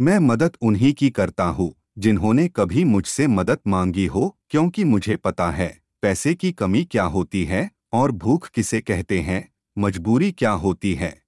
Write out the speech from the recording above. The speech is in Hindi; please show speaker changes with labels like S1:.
S1: मैं मदद उन्हीं की करता हूँ, जिन्होंने कभी मुझसे मदद मांगी हो, क्योंकि मुझे पता है, पैसे की कमी क्या होती है, और भूख किसे कहते हैं, मजबूरी क्या होती है।